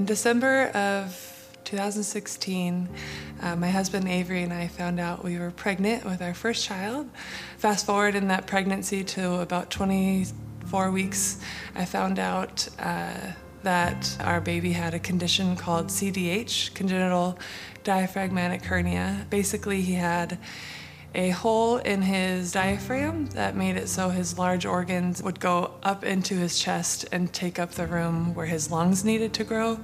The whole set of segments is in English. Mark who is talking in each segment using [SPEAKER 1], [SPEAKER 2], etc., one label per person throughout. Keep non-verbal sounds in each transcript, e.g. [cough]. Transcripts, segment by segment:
[SPEAKER 1] In December of 2016, uh, my husband Avery and I found out we were pregnant with our first child. Fast forward in that pregnancy to about 24 weeks, I found out uh, that our baby had a condition called CDH, congenital diaphragmatic hernia. Basically, he had a hole in his diaphragm that made it so his large organs would go up into his chest and take up the room where his lungs needed to grow.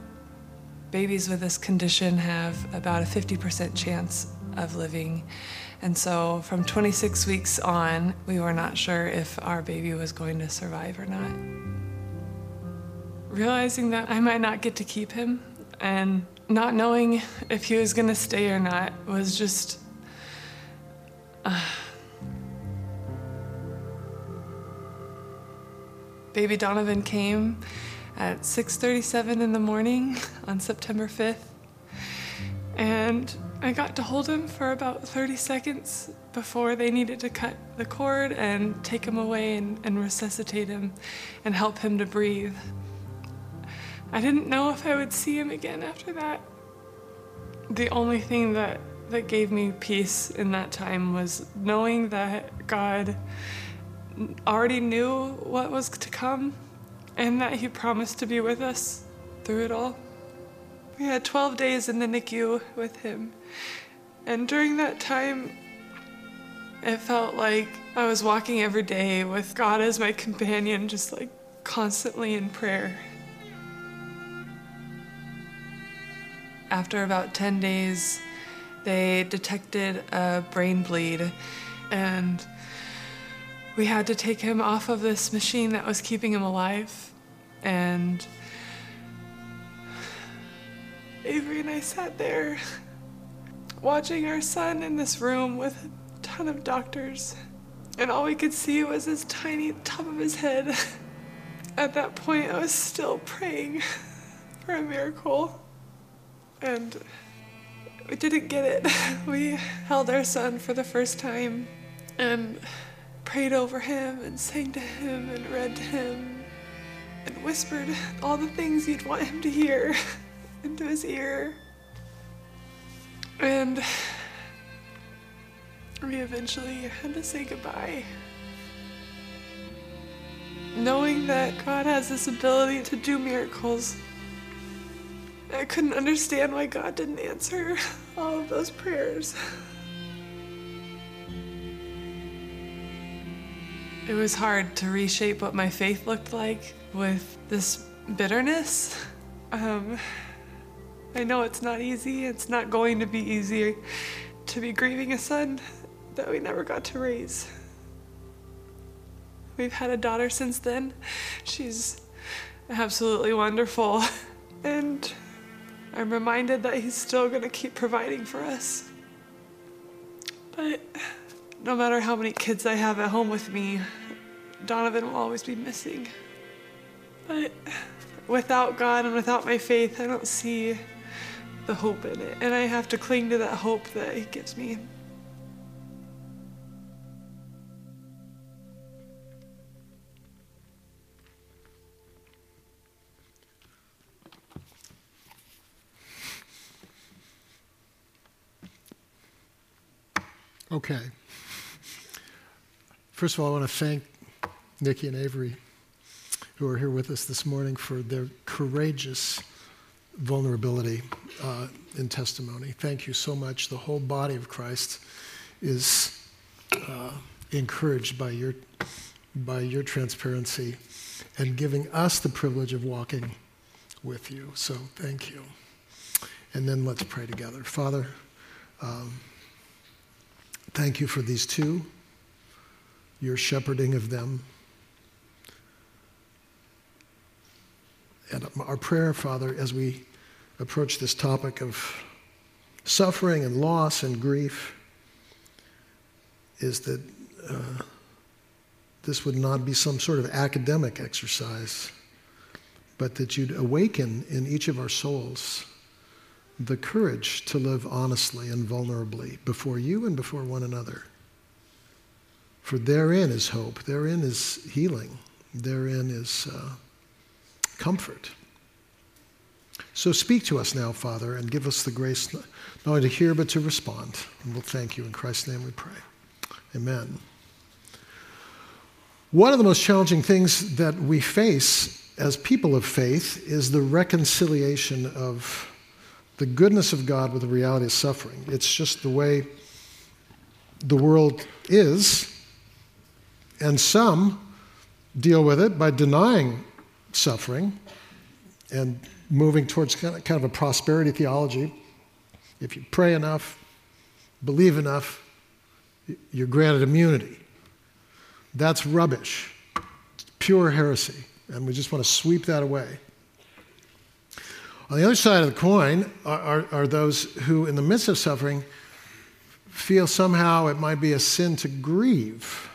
[SPEAKER 1] Babies with this condition have about a 50% chance of living. And so from 26 weeks on, we were not sure if our baby was going to survive or not. Realizing that I might not get to keep him and not knowing if he was going to stay or not was just. [sighs] Baby Donovan came at 6:37 in the morning [laughs] on September 5th. And I got to hold him for about 30 seconds before they needed to cut the cord and take him away and, and resuscitate him and help him to breathe. I didn't know if I would see him again after that. The only thing that, that gave me peace in that time was knowing that God already knew what was to come and that He promised to be with us through it all. We had 12 days in the NICU with Him, and during that time, it felt like I was walking every day with God as my companion, just like constantly in prayer. After about 10 days, they detected a brain bleed, and we had to take him off of this machine that was keeping him alive. And Avery and I sat there watching our son in this room with a ton of doctors. And all we could see was his tiny top of his head. [laughs] At that point, I was still praying [laughs] for a miracle. And we didn't get it. [laughs] We held our son for the first time and prayed over him and sang to him and read to him and whispered all the things you'd want him to hear [laughs] into his ear. And we eventually had to say goodbye. Knowing that God has this ability to do miracles, I couldn't understand why God didn't answer all of those prayers. It was hard to reshape what my faith looked like with this bitterness. Um, I know it's not easy. It's not going to be easy to be grieving a son that we never got to raise. We've had a daughter since then. She's absolutely wonderful. And I'm reminded that he's still going to keep providing for us. But no matter how many kids I have at home with me, Donovan will always be missing. But without God and without my faith, I don't see the hope in it. And I have to cling to that hope that He gives me.
[SPEAKER 2] Okay. First of all, I want to thank Nikki and Avery, who are here with us this morning, for their courageous vulnerability uh, in testimony. Thank you so much. The whole body of Christ is uh, encouraged by your, by your transparency and giving us the privilege of walking with you. So thank you. And then let's pray together. Father, um, thank you for these two, your shepherding of them. And our prayer, Father, as we approach this topic of suffering and loss and grief, is that uh, this would not be some sort of academic exercise, but that you'd awaken in each of our souls the courage to live honestly and vulnerably before you and before one another. For therein is hope, therein is healing, therein is uh, comfort. So speak to us now, Father, and give us the grace not only to hear, but to respond. And we'll thank you. In Christ's name we pray. Amen. One of the most challenging things that we face as people of faith is the reconciliation of the goodness of God with the reality of suffering. It's just the way the world is, and some deal with it by denying suffering and moving towards kind of a prosperity theology. If you pray enough, believe enough, you're granted immunity. That's rubbish, pure heresy, and we just want to sweep that away. On the other side of the coin are, are, are, those who, in the midst of suffering, feel somehow it might be a sin to grieve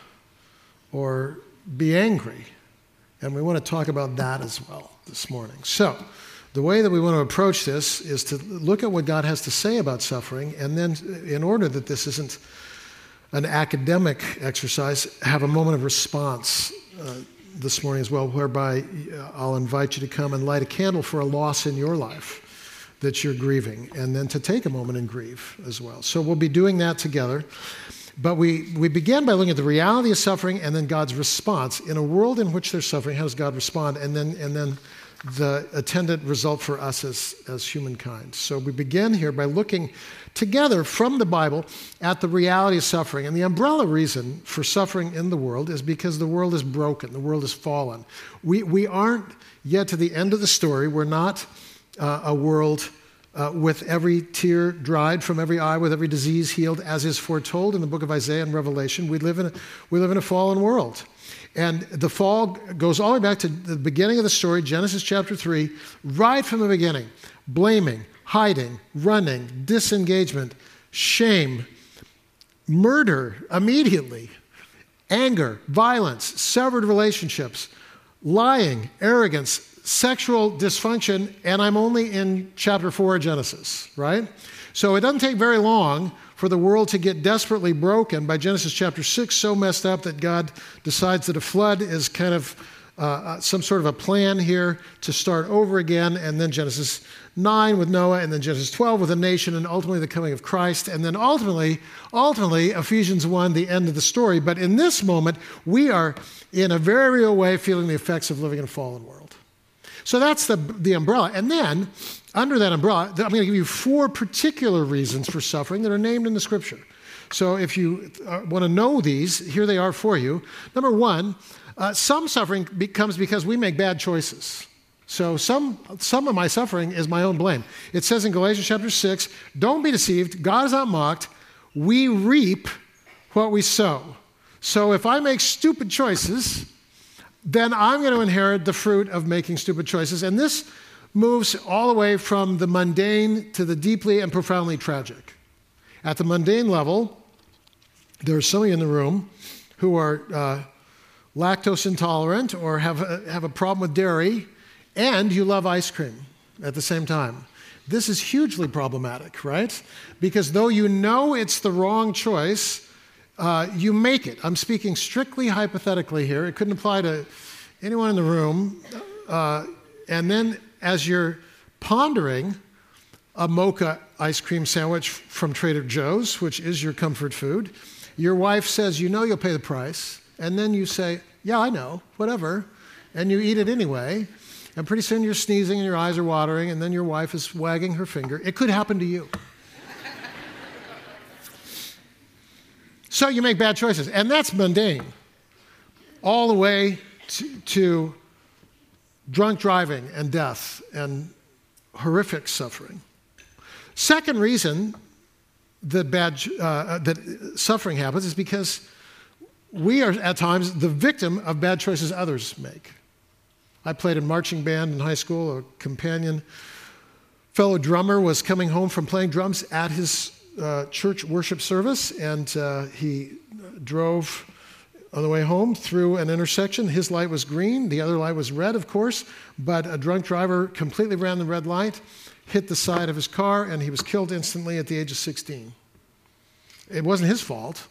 [SPEAKER 2] or be angry. And we want to talk about that as well this morning. So, the way that we want to approach this is to look at what God has to say about suffering, and then, in order that this isn't an academic exercise, have a moment of response uh, this morning as well, whereby uh, I'll invite you to come and light a candle for a loss in your life that you're grieving, and then to take a moment and grieve as well. So we'll be doing that together. But we, we begin by looking at the reality of suffering and then God's response. In a world in which there's suffering, how does God respond? And then, and then the attendant result for us as, as humankind. So we begin here by looking together from the Bible at the reality of suffering. And the umbrella reason for suffering in the world is because the world is broken, the world is fallen. We, we aren't yet to the end of the story. We're not uh, a world. Uh, with every tear dried from every eye, with every disease healed, as is foretold in the book of Isaiah and Revelation, we live in a, we live in a fallen world. And the fall goes all the way back to the beginning of the story, Genesis chapter 3, right from the beginning. Blaming, hiding, running, disengagement, shame, murder immediately, anger, violence, severed relationships, lying, arrogance, sexual dysfunction, and I'm only in chapter 4 of Genesis, right? So it doesn't take very long for the world to get desperately broken by Genesis chapter 6, so messed up that God decides that a flood is kind of uh, uh, some sort of a plan here to start over again, and then Genesis 9 with Noah, and then Genesis 12 with a nation, and ultimately the coming of Christ, and then ultimately, ultimately Ephesians 1, the end of the story. But in this moment, we are in a very real way feeling the effects of living in a fallen world. So that's the, the umbrella. And then under that umbrella, I'm going to give you four particular reasons for suffering that are named in the scripture. So if you uh, want to know these, here they are for you. Number one, uh, some suffering comes because we make bad choices. So some, some of my suffering is my own blame. It says in Galatians chapter 6 don't be deceived, God is not mocked. We reap what we sow. So if I make stupid choices, then I'm going to inherit the fruit of making stupid choices. And this moves all the way from the mundane to the deeply and profoundly tragic. At the mundane level, there are some in the room who are uh, lactose intolerant or have a, have a problem with dairy, and you love ice cream at the same time. This is hugely problematic, right? Because though you know it's the wrong choice, uh, you make it. I'm speaking strictly hypothetically here. It couldn't apply to anyone in the room. Uh, and then as you're pondering a mocha ice cream sandwich from Trader Joe's, which is your comfort food, your wife says, You know you'll pay the price. And then you say, Yeah, I know, whatever. And you eat it anyway. And pretty soon you're sneezing and your eyes are watering, and then your wife is wagging her finger. It could happen to you. so you make bad choices. And that's mundane, all the way to, to drunk driving and death and horrific suffering. Second reason that bad uh, that suffering happens is because we are at times the victim of bad choices others make. I played in marching band in high school. A companion fellow drummer was coming home from playing drums at his uh, church worship service, and uh, he drove on the way home through an intersection. His light was green, the other light was red, of course, but a drunk driver completely ran the red light, hit the side of his car, and he was killed instantly at the age of 16. It wasn't his fault.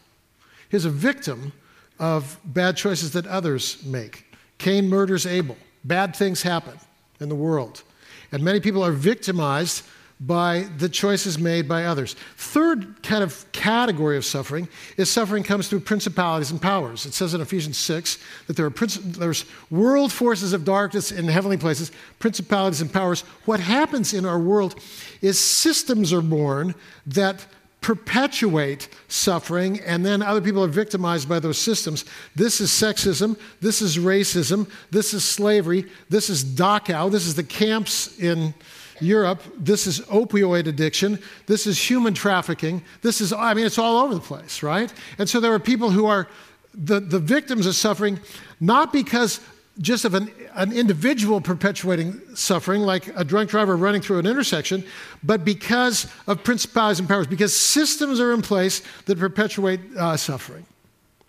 [SPEAKER 2] He's a victim of bad choices that others make. Cain murders Abel. Bad things happen in the world. And many people are victimized by the choices made by others. Third kind of category of suffering is suffering comes through principalities and powers. It says in Ephesians 6 that there are princi- there's world forces of darkness in heavenly places, principalities and powers. What happens in our world is systems are born that perpetuate suffering, and then other people are victimized by those systems. This is sexism, this is racism, this is slavery, this is Dachau, this is the camps in Europe, this is opioid addiction, this is human trafficking, this is, I mean, it's all over the place, right? And so there are people who are the, the victims of suffering, not because just of an, an individual perpetuating suffering, like a drunk driver running through an intersection, but because of principalities and powers, because systems are in place that perpetuate uh, suffering.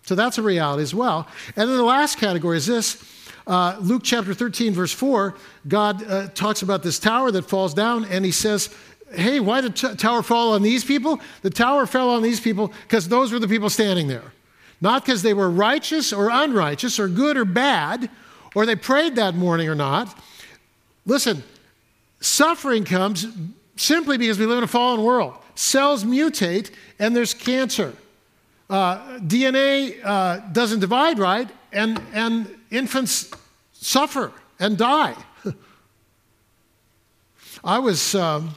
[SPEAKER 2] So that's a reality as well. And then the last category is this uh, Luke chapter 13, verse 4, God uh, talks about this tower that falls down, and he says, Hey, why did the t- tower fall on these people? The tower fell on these people because those were the people standing there. Not because they were righteous or unrighteous or good or bad, or they prayed that morning or not. Listen, suffering comes simply because we live in a fallen world. Cells mutate and there's cancer. Uh, DNA uh, doesn't divide right, and, and infants suffer and die. [laughs] I was um,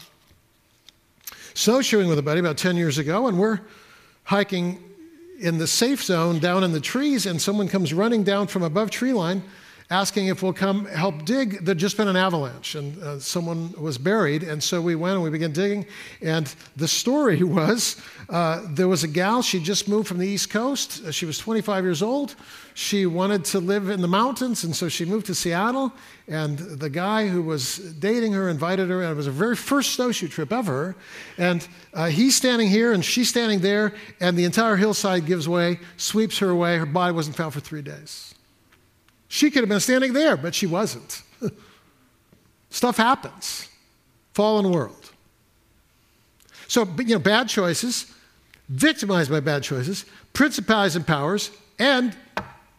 [SPEAKER 2] snowshoeing with a buddy about 10 years ago, and we're hiking in the safe zone down in the trees, and someone comes running down from above tree line asking if we'll come help dig. There'd just been an avalanche and uh, someone was buried. And so we went and we began digging. And the story [laughs] was uh, there was a gal, she just moved from the East Coast. Uh, she was 25 years old. She wanted to live in the mountains. And so she moved to Seattle. And the guy who was dating her invited her. And it was her very first snowshoe trip ever. And uh, he's standing here and she's standing there. And the entire hillside gives way, sweeps her away. Her body wasn't found for three days. She could have been standing there, but she wasn't. [laughs] Stuff happens. Fallen world. So, you know, bad choices, victimized by bad choices, principalities and powers, and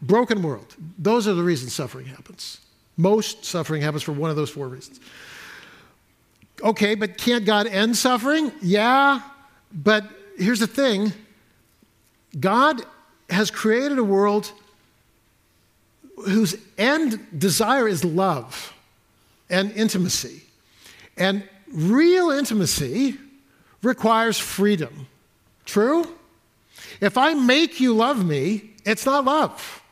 [SPEAKER 2] broken world. Those are the reasons suffering happens. Most suffering happens for one of those four reasons. Okay, but can't God end suffering? Yeah, but here's the thing God has created a world whose end desire is love and intimacy. And real intimacy requires freedom. True? If I make you love me, it's not love.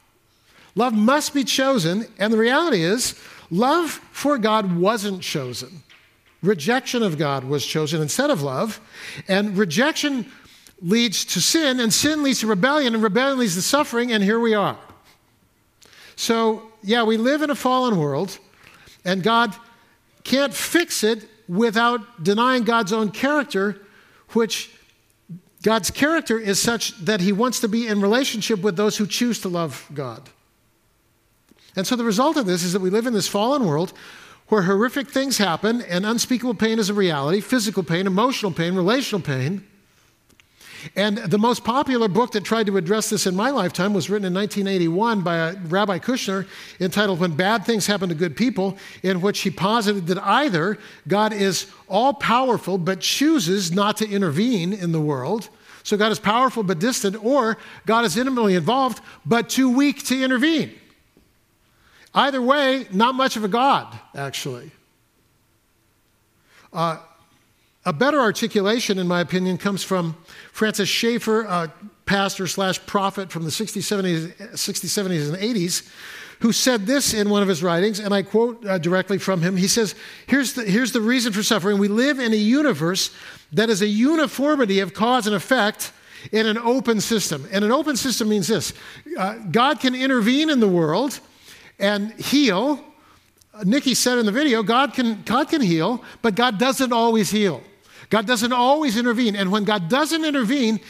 [SPEAKER 2] Love must be chosen, and the reality is, love for God wasn't chosen. Rejection of God was chosen instead of love, and rejection leads to sin, and sin leads to rebellion, and rebellion leads to suffering, and here we are. So, yeah, we live in a fallen world, and God can't fix it without denying God's own character, which God's character is such that he wants to be in relationship with those who choose to love God. And so the result of this is that we live in this fallen world where horrific things happen and unspeakable pain is a reality physical pain, emotional pain, relational pain. And the most popular book that tried to address this in my lifetime was written in 1981 by a Rabbi Kushner entitled When Bad Things Happen to Good People, in which he posited that either God is all powerful but chooses not to intervene in the world, so God is powerful but distant, or God is intimately involved but too weak to intervene. Either way, not much of a God, actually. Uh, a better articulation, in my opinion, comes from Francis Schaeffer, a pastor slash prophet from the 60s, 70s, 60s, 70s, and 80s, who said this in one of his writings, and I quote uh, directly from him. He says, here's the, here's the reason for suffering. We live in a universe that is a uniformity of cause and effect in an open system. And an open system means this uh, God can intervene in the world and heal. Nikki said in the video, God can, God can heal, but God doesn't always heal. God doesn't always intervene. And when God doesn't intervene,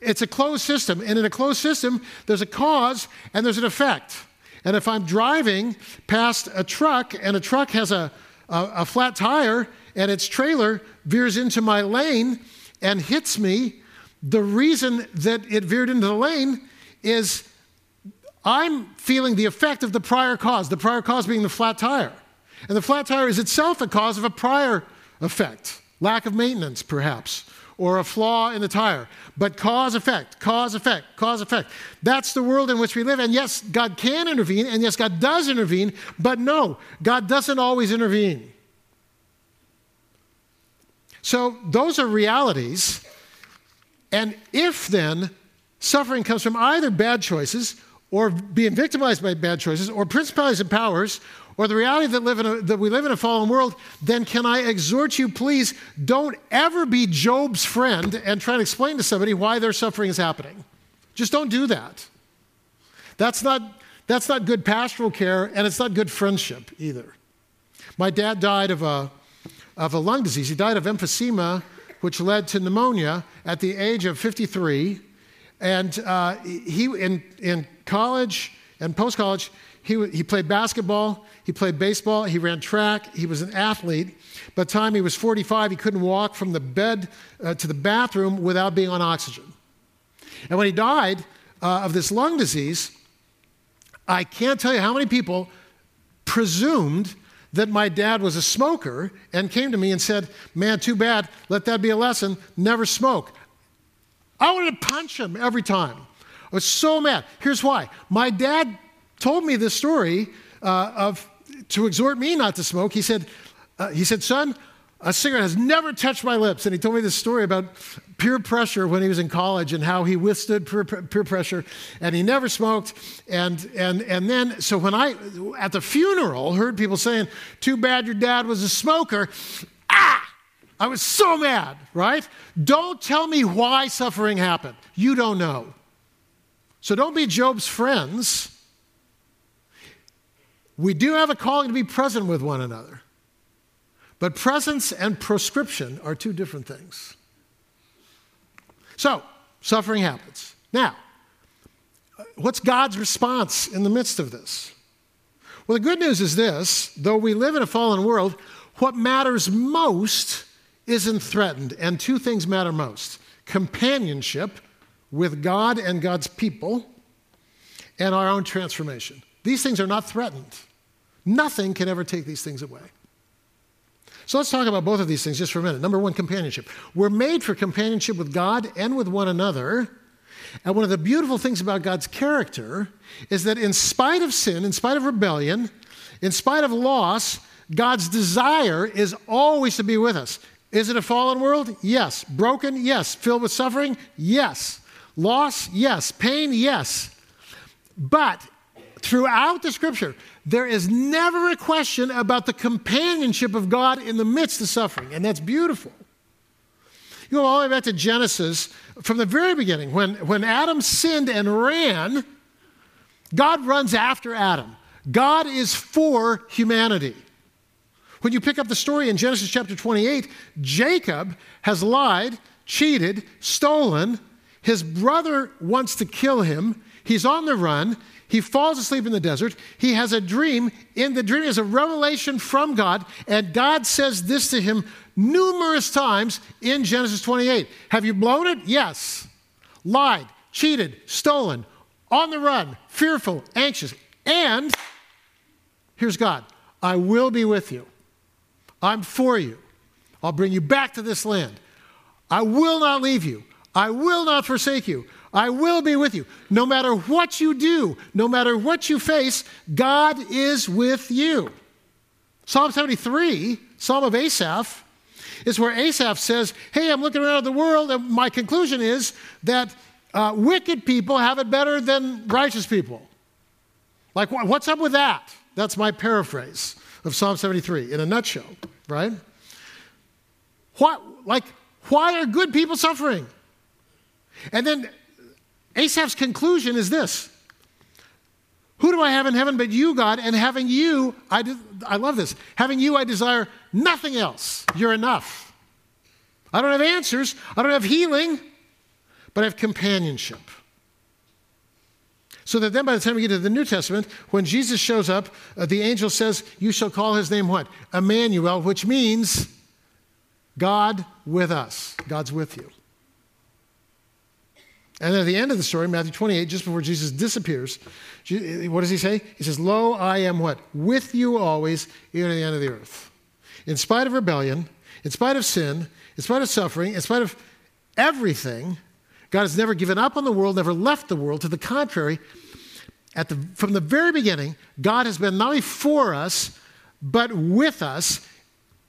[SPEAKER 2] it's a closed system. And in a closed system, there's a cause and there's an effect. And if I'm driving past a truck and a truck has a, a, a flat tire and its trailer veers into my lane and hits me, the reason that it veered into the lane is I'm feeling the effect of the prior cause, the prior cause being the flat tire. And the flat tire is itself a cause of a prior effect, lack of maintenance, perhaps, or a flaw in the tire. But cause effect, cause effect, cause effect. That's the world in which we live. And yes, God can intervene, and yes, God does intervene, but no, God doesn't always intervene. So those are realities. And if then suffering comes from either bad choices or being victimized by bad choices or principalities and powers or the reality that, live a, that we live in a fallen world, then can I exhort you, please, don't ever be Job's friend and try to explain to somebody why their suffering is happening. Just don't do that. That's not, that's not good pastoral care, and it's not good friendship either. My dad died of a, of a lung disease. He died of emphysema, which led to pneumonia at the age of 53. And uh, he, in, in college and post college, he, he played basketball, he played baseball, he ran track, he was an athlete. By the time he was 45, he couldn't walk from the bed uh, to the bathroom without being on oxygen. And when he died uh, of this lung disease, I can't tell you how many people presumed that my dad was a smoker and came to me and said, Man, too bad, let that be a lesson, never smoke. I wanted to punch him every time. I was so mad. Here's why. My dad told me this story uh, of to exhort me not to smoke. He said, uh, he said, son, a cigarette has never touched my lips. And he told me this story about peer pressure when he was in college and how he withstood peer, peer pressure and he never smoked. And, and, and then, so when I, at the funeral, heard people saying, too bad your dad was a smoker, ah! I was so mad, right? Don't tell me why suffering happened. You don't know. So don't be Job's friends we do have a calling to be present with one another. But presence and proscription are two different things. So, suffering happens. Now, what's God's response in the midst of this? Well, the good news is this though we live in a fallen world, what matters most isn't threatened. And two things matter most companionship with God and God's people, and our own transformation. These things are not threatened. Nothing can ever take these things away. So let's talk about both of these things just for a minute. Number one, companionship. We're made for companionship with God and with one another. And one of the beautiful things about God's character is that in spite of sin, in spite of rebellion, in spite of loss, God's desire is always to be with us. Is it a fallen world? Yes. Broken? Yes. Filled with suffering? Yes. Loss? Yes. Pain? Yes. But throughout the scripture, there is never a question about the companionship of God in the midst of suffering, and that's beautiful. You go all the way back to Genesis from the very beginning. When, when Adam sinned and ran, God runs after Adam. God is for humanity. When you pick up the story in Genesis chapter 28, Jacob has lied, cheated, stolen. His brother wants to kill him. He's on the run. He falls asleep in the desert. He has a dream. In the dream is a revelation from God, and God says this to him numerous times in Genesis 28. Have you blown it? Yes. Lied, cheated, stolen, on the run, fearful, anxious. And here's God I will be with you. I'm for you. I'll bring you back to this land. I will not leave you. I will not forsake you. I will be with you. No matter what you do, no matter what you face, God is with you. Psalm 73, Psalm of Asaph, is where Asaph says, Hey, I'm looking around the world, and my conclusion is that uh, wicked people have it better than righteous people. Like, what's up with that? That's my paraphrase of Psalm 73 in a nutshell, right? What, like, why are good people suffering? And then Asaph's conclusion is this Who do I have in heaven but you, God? And having you, I, de- I love this, having you, I desire nothing else. You're enough. I don't have answers, I don't have healing, but I have companionship. So that then by the time we get to the New Testament, when Jesus shows up, uh, the angel says, You shall call his name what? Emmanuel, which means God with us. God's with you. And at the end of the story, Matthew 28, just before Jesus disappears, what does he say? He says, Lo, I am what? With you always, even to the end of the earth. In spite of rebellion, in spite of sin, in spite of suffering, in spite of everything, God has never given up on the world, never left the world. To the contrary, the, from the very beginning, God has been not only for us, but with us.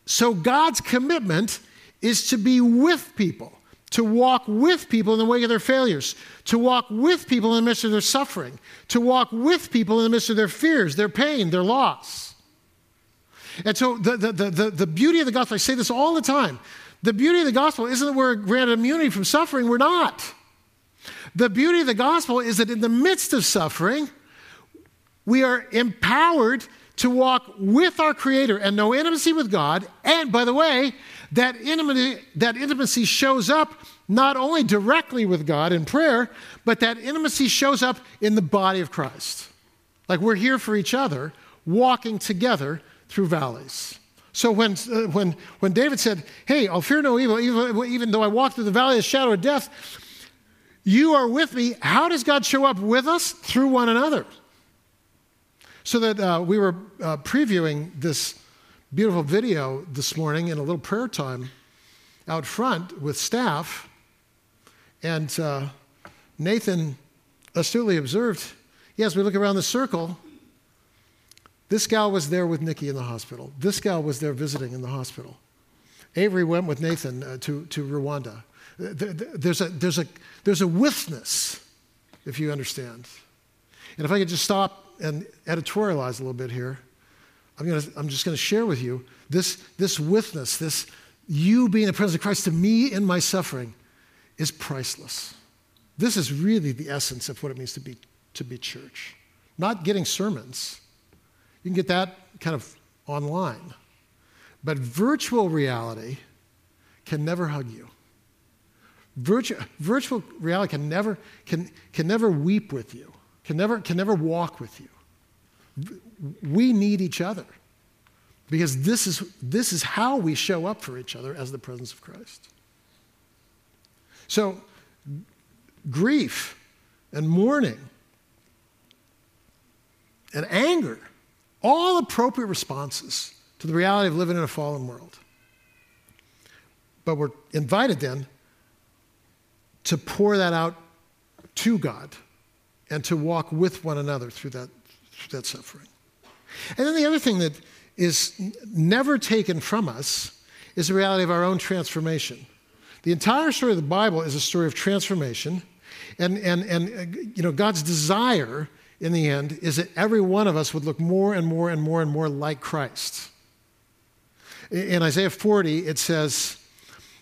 [SPEAKER 2] So God's commitment is to be with people to walk with people in the wake of their failures, to walk with people in the midst of their suffering, to walk with people in the midst of their fears, their pain, their loss. And so, the, the, the, the, beauty of the gospel, I say this all the time the beauty of the gospel isn't that we're granted immunity from suffering, we're not. The beauty of the gospel is that in the midst of suffering, we are empowered to walk with our Creator and know intimacy with God. And by the way, that intimacy, that intimacy shows up not only directly with God in prayer, but that intimacy shows up in the body of Christ. Like we're here for each other, walking together through valleys. So when, uh, when, when David said, Hey, I'll fear no evil, even, even though I walk through the valley of the shadow of death, you are with me. How does God show up with us? Through one another. So that uh, we were uh, previewing this beautiful video this morning in a little prayer time out front with staff. And uh, Nathan astutely observed yes, we look around the circle. This gal was there with Nikki in the hospital. This gal was there visiting in the hospital. Avery went with Nathan uh, to, to Rwanda. There's a, there's, a, there's a withness, if you understand. And if I could just stop and editorialize a little bit here. I'm, gonna, I'm just going to share with you this, this witness, this you being the presence of Christ to me in my suffering is priceless. This is really the essence of what it means to be, to be church. Not getting sermons. You can get that kind of online. But virtual reality can never hug you. Virtual, virtual reality can never, can, can never weep with you, can never, can never walk with you we need each other because this is, this is how we show up for each other as the presence of Christ. So, grief and mourning and anger, all appropriate responses to the reality of living in a fallen world. But we're invited then to pour that out to God and to walk with one another through that that suffering. And then the other thing that is never taken from us is the reality of our own transformation. The entire story of the Bible is a story of transformation. And, and, and uh, you know, God's desire in the end is that every one of us would look more and more and more and more like Christ. In Isaiah 40, it says,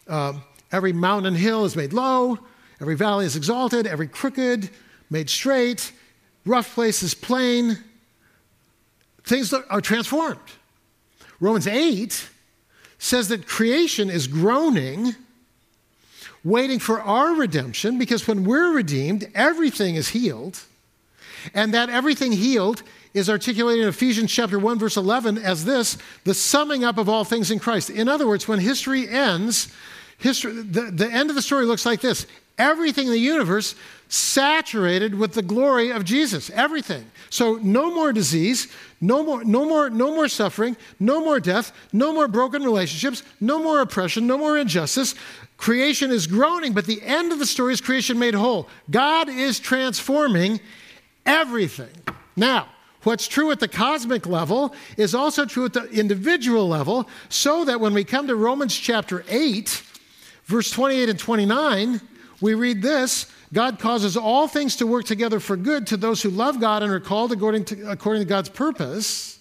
[SPEAKER 2] uh, Every mountain and hill is made low, every valley is exalted, every crooked made straight, rough places plain, things are transformed. Romans 8 says that creation is groaning, waiting for our redemption, because when we're redeemed, everything is healed. And that everything healed is articulated in Ephesians chapter 1 verse 11 as this, the summing up of all things in Christ. In other words, when history ends, history the, the end of the story looks like this. Everything in the universe saturated with the glory of Jesus. Everything. So no more disease, no more, no more, no more suffering, no more death, no more broken relationships, no more oppression, no more injustice. Creation is groaning, but the end of the story is creation made whole. God is transforming everything. Now, what's true at the cosmic level is also true at the individual level, so that when we come to Romans chapter 8, verse 28 and 29, we read this God causes all things to work together for good to those who love God and are called according to, according to God's purpose.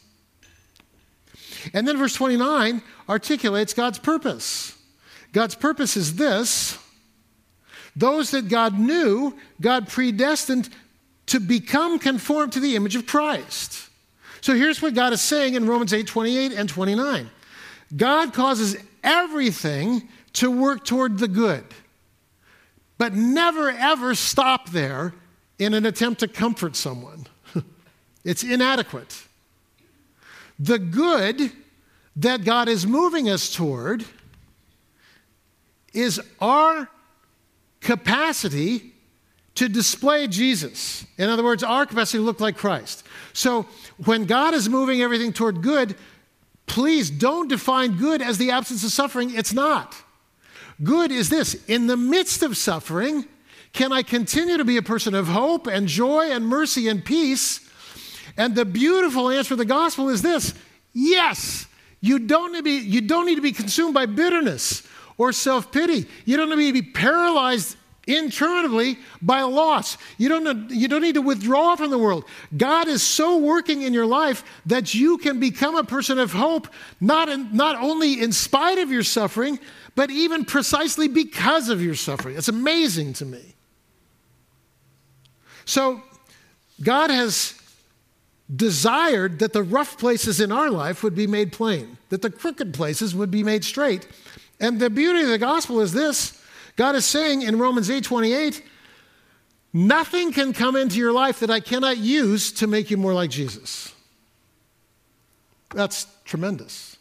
[SPEAKER 2] And then verse 29 articulates God's purpose. God's purpose is this those that God knew, God predestined to become conformed to the image of Christ. So here's what God is saying in Romans 8 28 and 29 God causes everything to work toward the good. But never ever stop there in an attempt to comfort someone. [laughs] it's inadequate. The good that God is moving us toward is our capacity to display Jesus. In other words, our capacity to look like Christ. So when God is moving everything toward good, please don't define good as the absence of suffering. It's not. Good is this in the midst of suffering, can I continue to be a person of hope and joy and mercy and peace? And the beautiful answer of the gospel is this yes, you don't need to be, you don't need to be consumed by bitterness or self pity. You don't need to be paralyzed interminably by loss. You don't, you don't need to withdraw from the world. God is so working in your life that you can become a person of hope, not, in, not only in spite of your suffering, but even precisely because of your suffering. It's amazing to me. So, God has desired that the rough places in our life would be made plain, that the crooked places would be made straight. And the beauty of the gospel is this God is saying in Romans 8 28, nothing can come into your life that I cannot use to make you more like Jesus. That's tremendous.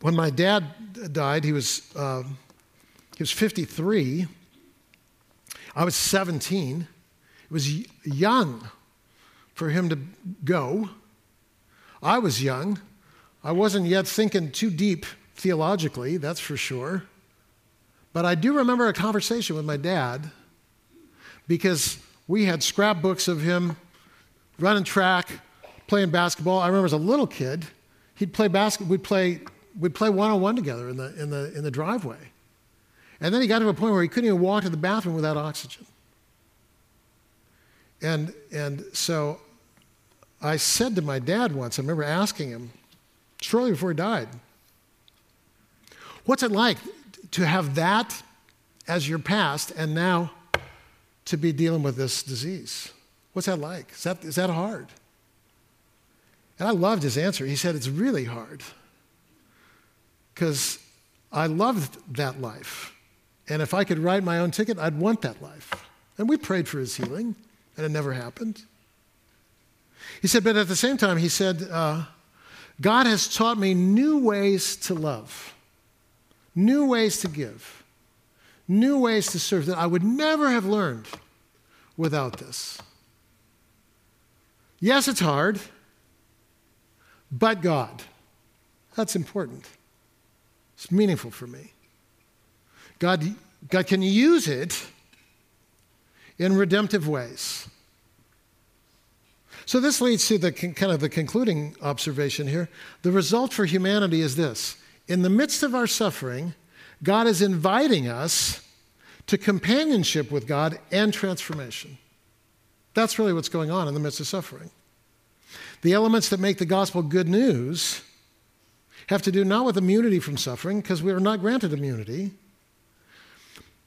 [SPEAKER 2] When my dad died, he was, uh, he was 53. I was 17. It was young for him to go. I was young. I wasn't yet thinking too deep theologically, that's for sure. But I do remember a conversation with my dad because we had scrapbooks of him running track, playing basketball. I remember as a little kid, he'd play basketball, we'd play, we'd play one-on-one together in the, in, the, in the driveway. And then he got to a point where he couldn't even walk to the bathroom without oxygen. And, and so I said to my dad once, I remember asking him, shortly before he died, what's it like to have that as your past and now to be dealing with this disease. What's that like? Is that, is that hard? And I loved his answer. He said, It's really hard because I loved that life. And if I could write my own ticket, I'd want that life. And we prayed for his healing, and it never happened. He said, But at the same time, he said, uh, God has taught me new ways to love new ways to give, new ways to serve that I would never have learned without this. Yes, it's hard, but God. That's important. It's meaningful for me. God, God can use it in redemptive ways. So this leads to the kind of the concluding observation here. The result for humanity is this in the midst of our suffering, God is inviting us to companionship with God and transformation. That's really what's going on in the midst of suffering. The elements that make the gospel good news have to do not with immunity from suffering, because we are not granted immunity.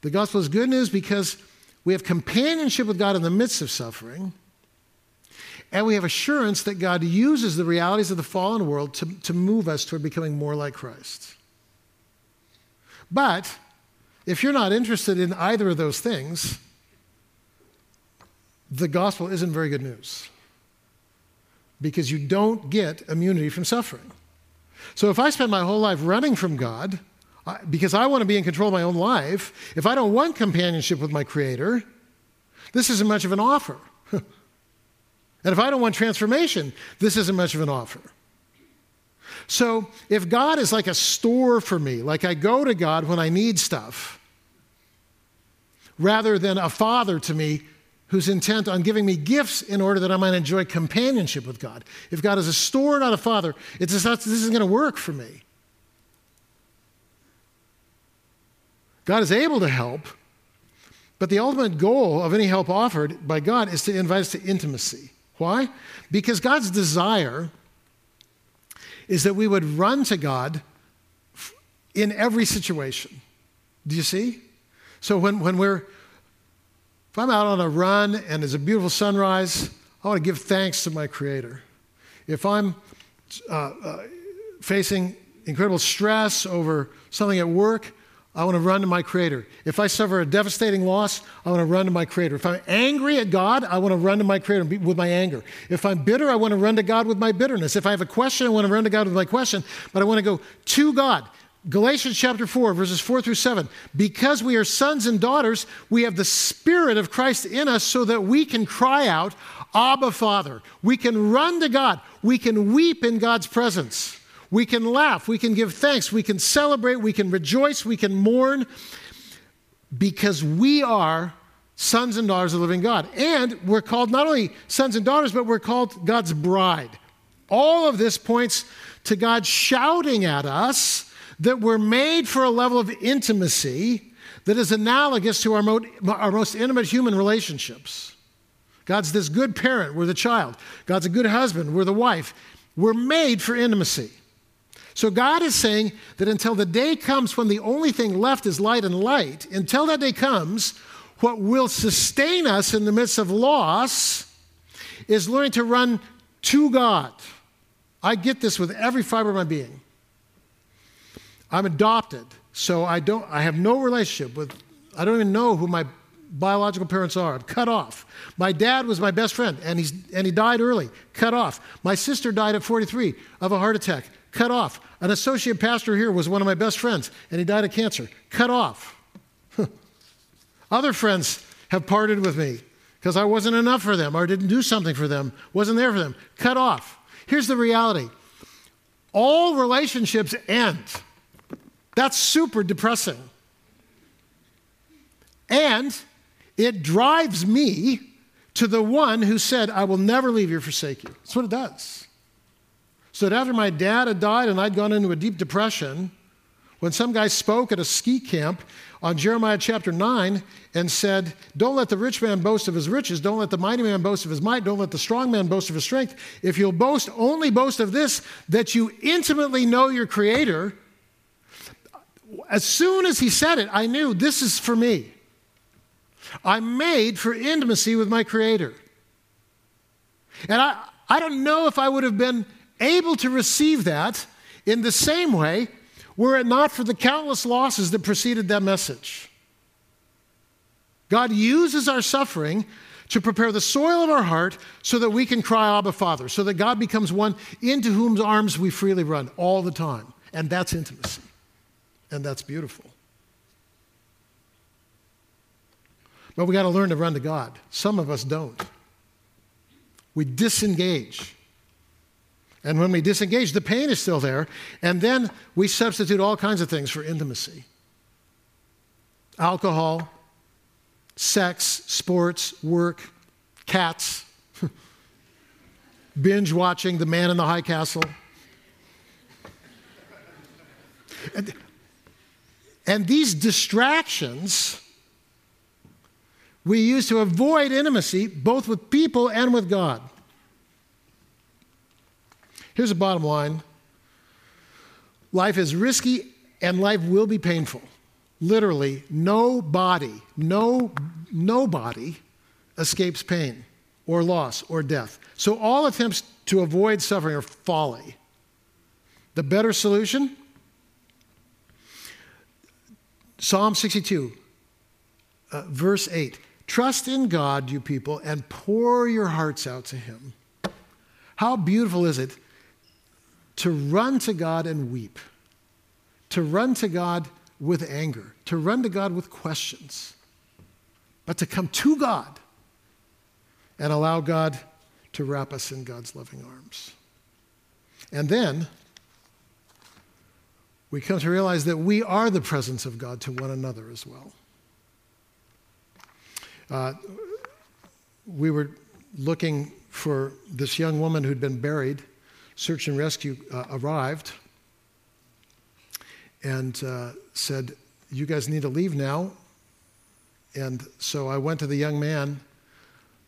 [SPEAKER 2] The gospel is good news because we have companionship with God in the midst of suffering, and we have assurance that God uses the realities of the fallen world to, to move us toward becoming more like Christ. But if you're not interested in either of those things, the gospel isn't very good news because you don't get immunity from suffering. So if I spend my whole life running from God because I want to be in control of my own life, if I don't want companionship with my Creator, this isn't much of an offer. [laughs] And if I don't want transformation, this isn't much of an offer. So if God is like a store for me, like I go to God when I need stuff, rather than a father to me who's intent on giving me gifts in order that I might enjoy companionship with God. If God is a store, not a father, it's just this isn't going to work for me. God is able to help, but the ultimate goal of any help offered by God is to invite us to intimacy. Why? Because God's desire is that we would run to God in every situation. Do you see? So when, when we're, if I'm out on a run and there's a beautiful sunrise, I want to give thanks to my Creator. If I'm uh, uh, facing incredible stress over something at work, I want to run to my Creator. If I suffer a devastating loss, I want to run to my Creator. If I'm angry at God, I want to run to my Creator with my anger. If I'm bitter, I want to run to God with my bitterness. If I have a question, I want to run to God with my question, but I want to go to God. Galatians chapter 4, verses 4 through 7. Because we are sons and daughters, we have the Spirit of Christ in us so that we can cry out, Abba, Father. We can run to God. We can weep in God's presence. We can laugh. We can give thanks. We can celebrate. We can rejoice. We can mourn because we are sons and daughters of the living God. And we're called not only sons and daughters, but we're called God's bride. All of this points to God shouting at us that we're made for a level of intimacy that is analogous to our, mo- our most intimate human relationships. God's this good parent, we're the child. God's a good husband, we're the wife. We're made for intimacy. So God is saying that until the day comes when the only thing left is light and light, until that day comes, what will sustain us in the midst of loss is learning to run to God. I get this with every fiber of my being. I'm adopted, so I don't I have no relationship with I don't even know who my biological parents are. I'm cut off. My dad was my best friend and he's and he died early. Cut off. My sister died at 43 of a heart attack. Cut off. An associate pastor here was one of my best friends and he died of cancer. Cut off. [laughs] Other friends have parted with me because I wasn't enough for them or didn't do something for them, wasn't there for them. Cut off. Here's the reality all relationships end. That's super depressing. And it drives me to the one who said, I will never leave you or forsake you. That's what it does. So that after my dad had died and I'd gone into a deep depression, when some guy spoke at a ski camp on Jeremiah chapter 9 and said, Don't let the rich man boast of his riches, don't let the mighty man boast of his might, don't let the strong man boast of his strength. If you'll boast, only boast of this, that you intimately know your Creator as soon as he said it, I knew this is for me. I'm made for intimacy with my Creator. And I, I don't know if I would have been able to receive that in the same way were it not for the countless losses that preceded that message. God uses our suffering to prepare the soil of our heart so that we can cry, Abba, Father, so that God becomes one into whose arms we freely run all the time. And that's intimacy. And that's beautiful. But we got to learn to run to God. Some of us don't. We disengage. And when we disengage, the pain is still there. And then we substitute all kinds of things for intimacy alcohol, sex, sports, work, cats, [laughs] binge watching The Man in the High Castle. And and these distractions we use to avoid intimacy both with people and with God. Here's the bottom line life is risky and life will be painful. Literally, nobody, no, nobody escapes pain or loss or death. So all attempts to avoid suffering are folly. The better solution Psalm 62, uh, verse 8 Trust in God, you people, and pour your hearts out to Him. How beautiful is it to run to God and weep, to run to God with anger, to run to God with questions, but to come to God and allow God to wrap us in God's loving arms. And then, we come to realize that we are the presence of God to one another as well. Uh, we were looking for this young woman who'd been buried. Search and rescue uh, arrived and uh, said, You guys need to leave now. And so I went to the young man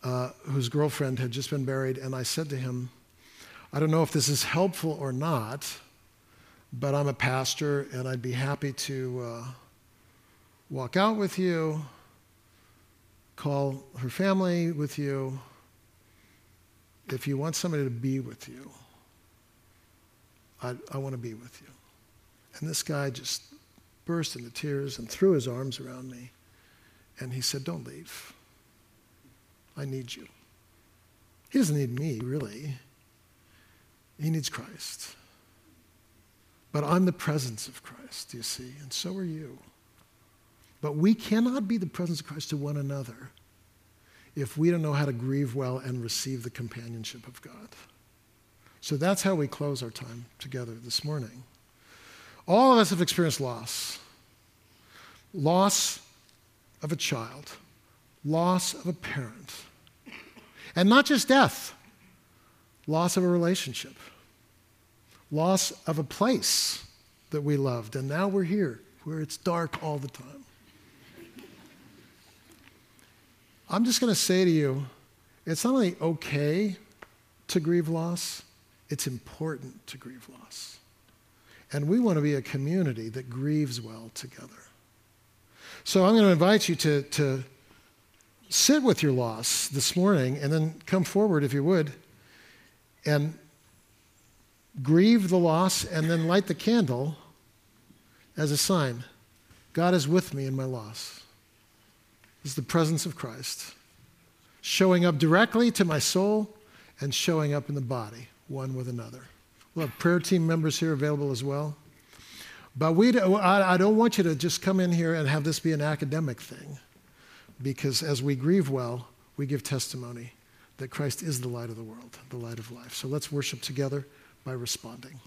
[SPEAKER 2] uh, whose girlfriend had just been buried, and I said to him, I don't know if this is helpful or not but I'm a pastor and I'd be happy to uh, walk out with you, call her family with you, if you want somebody to be with you. I, I want to be with you. And this guy just burst into tears and threw his arms around me. And he said, Don't leave. I need you. He doesn't need me, really. He needs Christ. But I'm the presence of Christ, you see, and so are you. But we cannot be the presence of Christ to one another if we don't know how to grieve well and receive the companionship of God. So that's how we close our time together this morning. All of us have experienced loss. Loss of a child, loss of a parent, and not just death, loss of a relationship, loss of a place that we loved, and now we're here where it's dark all the time. I'm just going to say to you it's not only okay to grieve loss, it's important to grieve loss. And we want to be a community that grieves well together. So I'm going to invite you to, to sit with your loss this morning and then come forward, if you would, and grieve the loss and then light the candle as a sign God is with me in my loss. This is the presence of Christ showing up directly to my soul and showing up in the body, one with another. We'll have prayer team members here available as well. But we, I don't want you to just come in here and have this be an academic thing, because as we grieve well, we give testimony that Christ is the light of the world, the light of life. So let's worship together by responding.